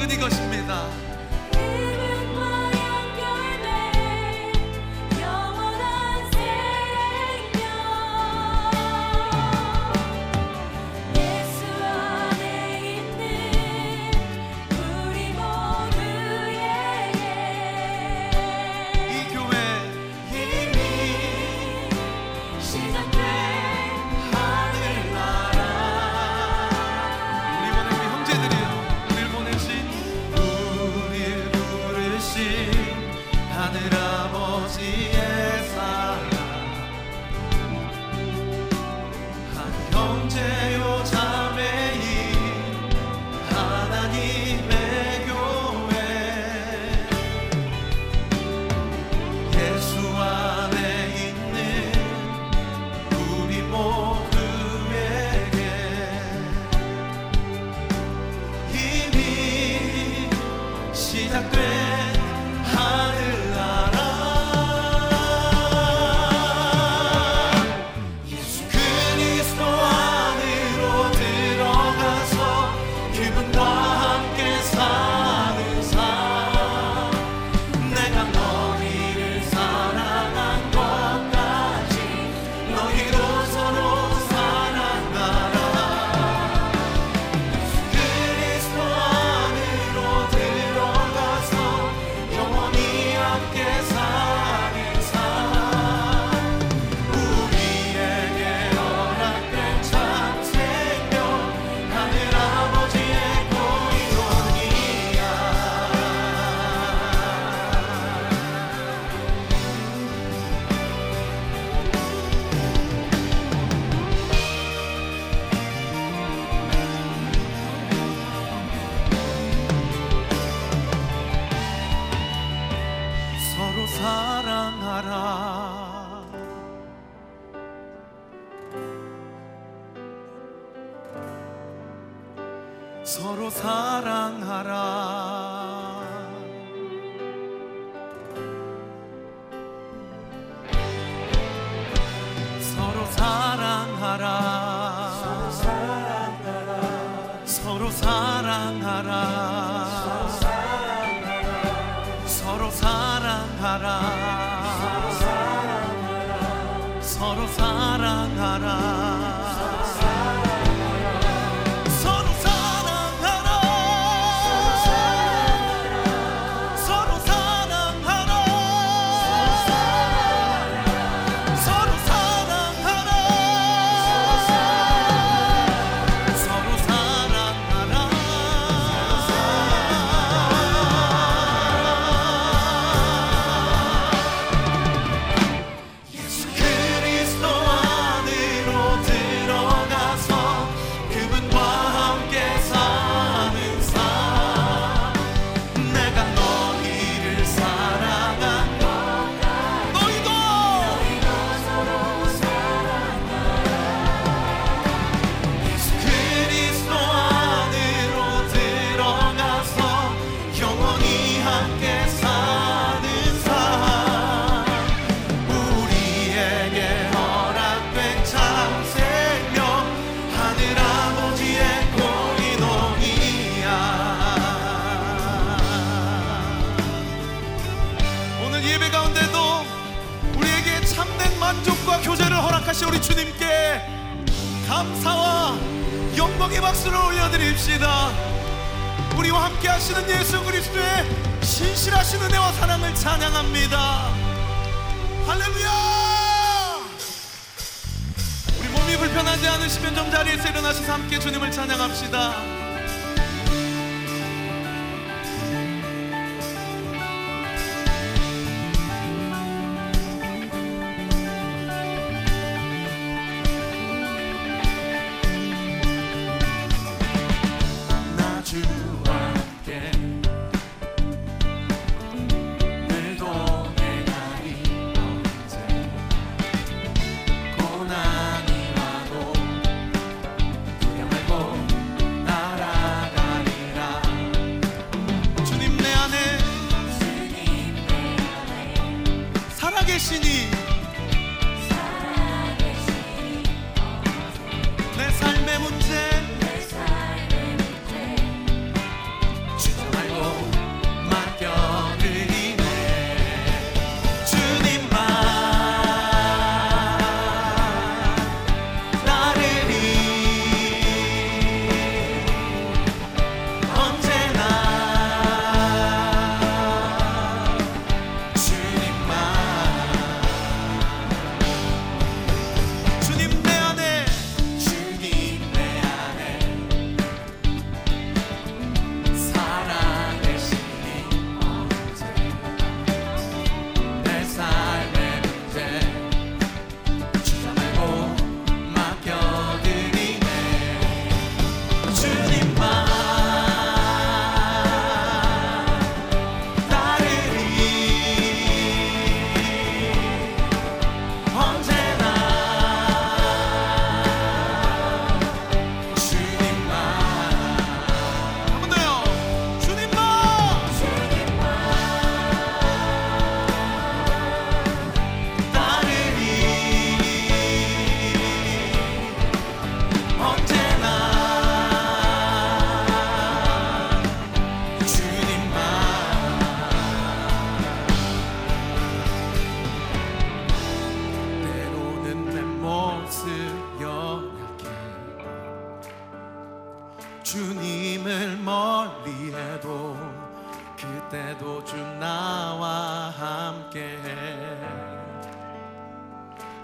작은 이것입니다. 서로 사랑하라. 서로 사랑하라. 서로 사랑하라. 서로 사랑하라. 감사와 영광의 박수를 올려드립시다. 우리와 함께 하시는 예수 그리스도의 신실하신 은혜와 사랑을 찬양합니다. 할렐루야! 우리 몸이 불편하지 않으시면 좀 자리에서 일어나셔서 함께 주님을 찬양합시다.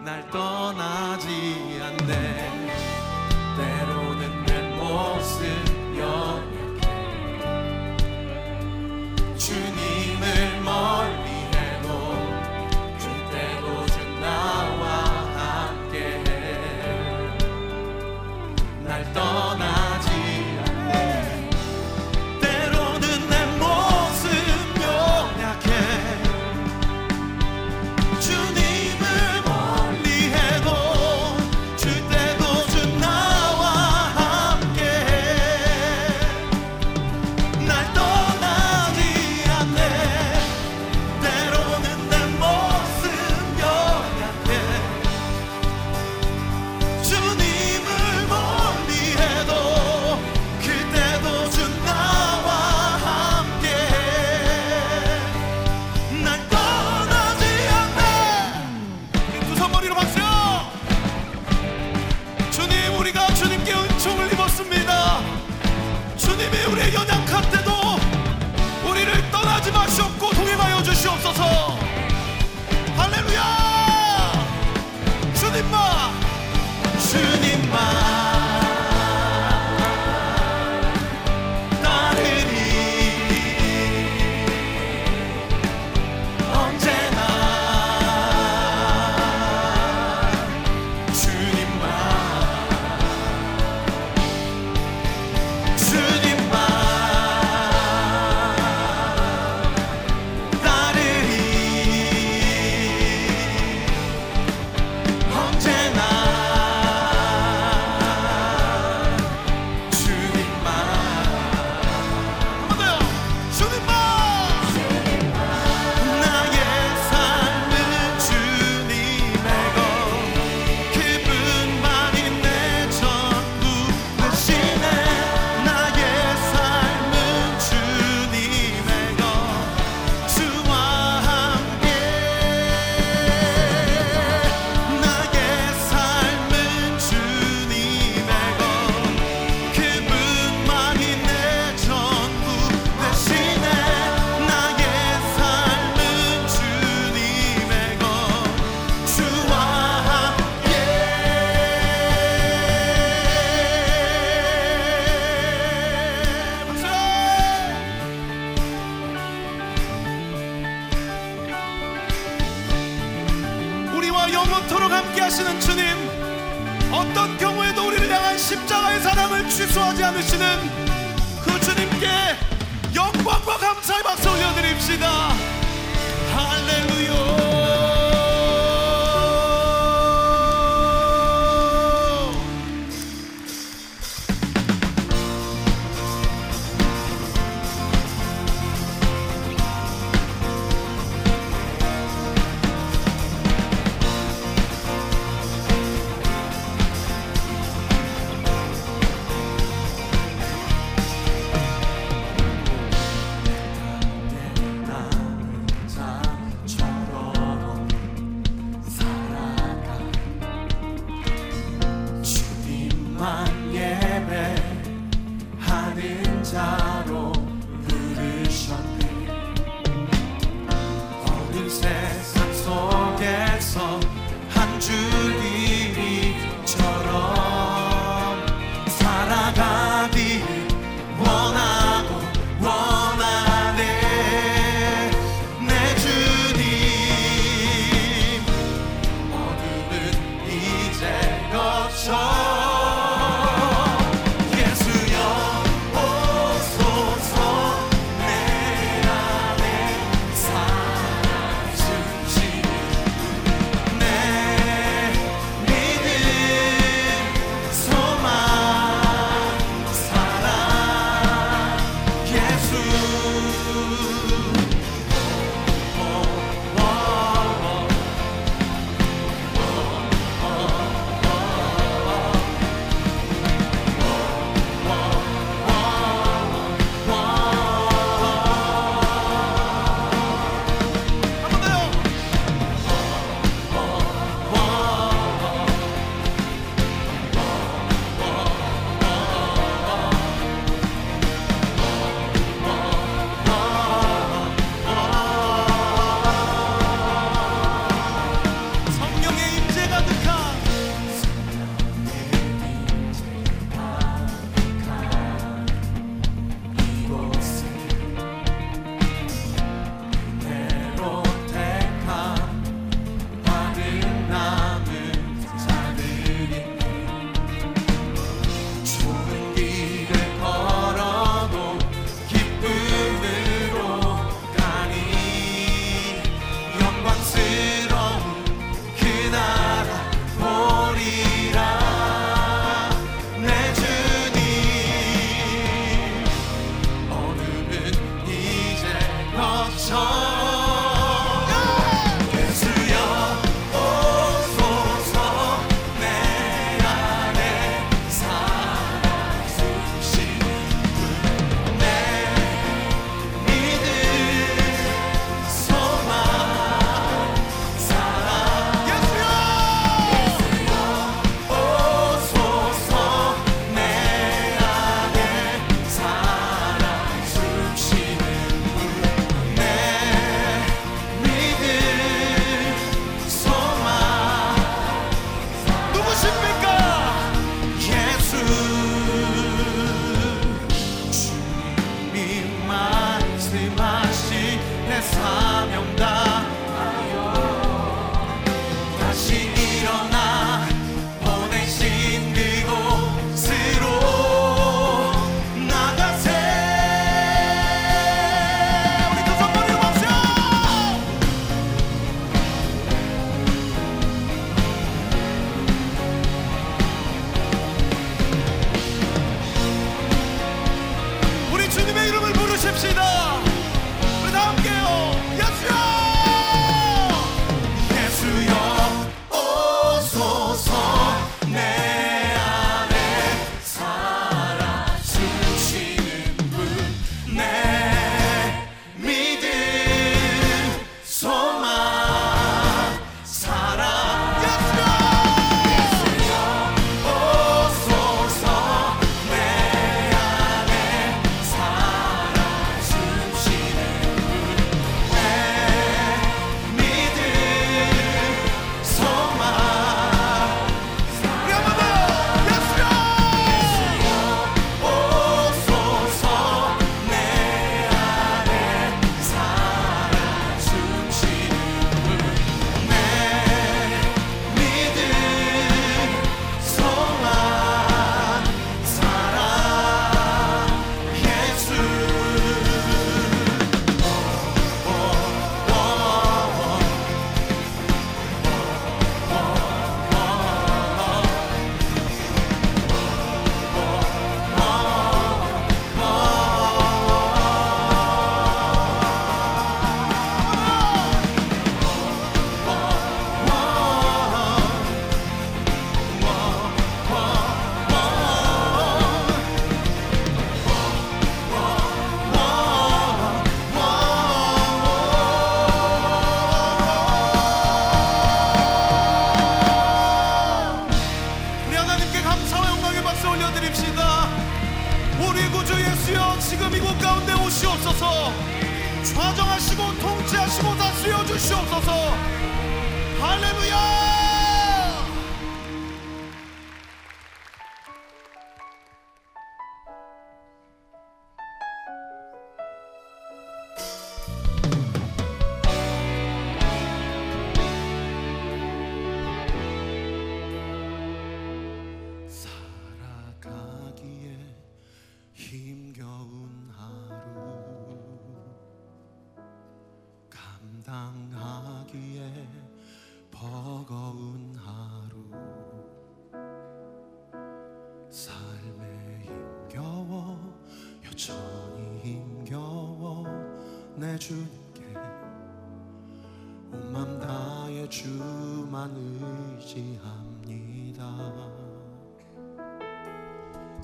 날 떠나지 않네. 때로는 내 모습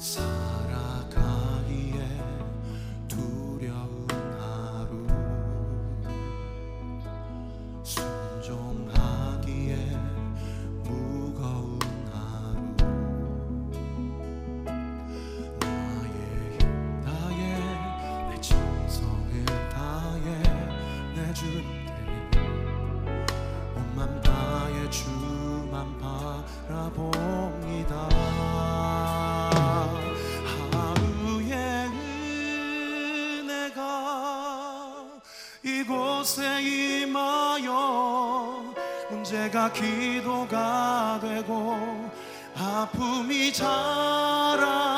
sun. 언제가 기도가 되고 아픔이 자라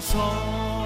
错。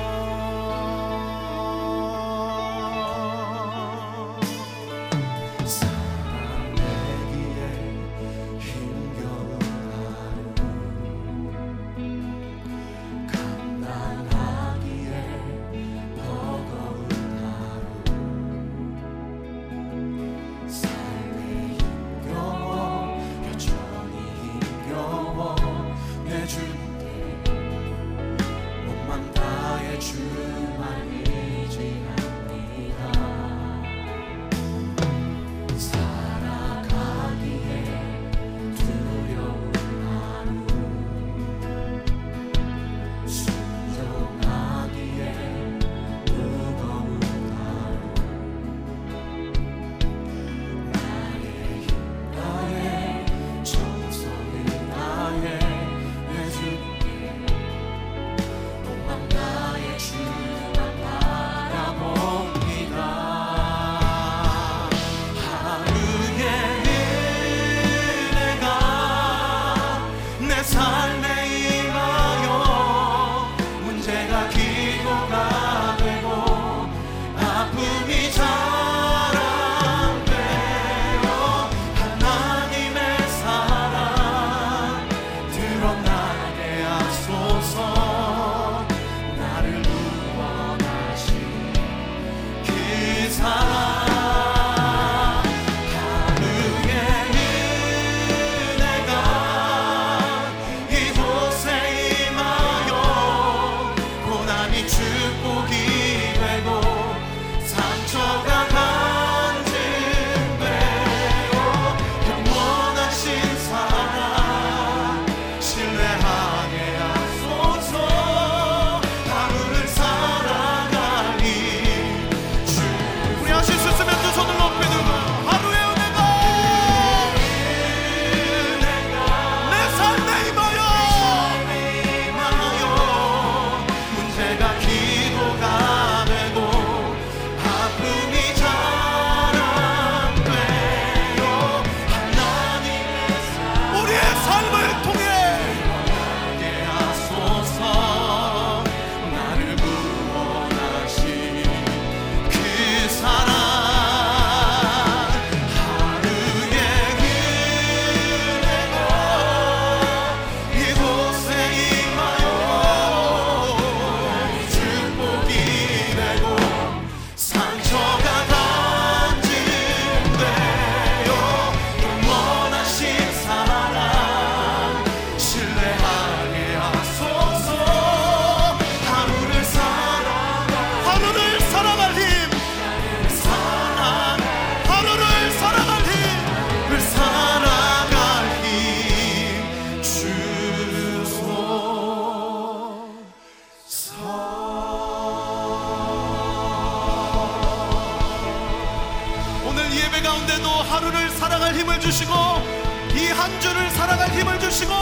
주시고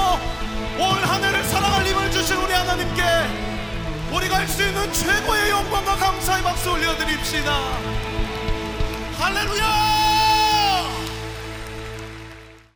올한 해를 살아갈 힘을 주신 우리 하나님께 우리가 할 수 있는 최고의 영광과 감사의 박수 올려드립시다. 할렐루야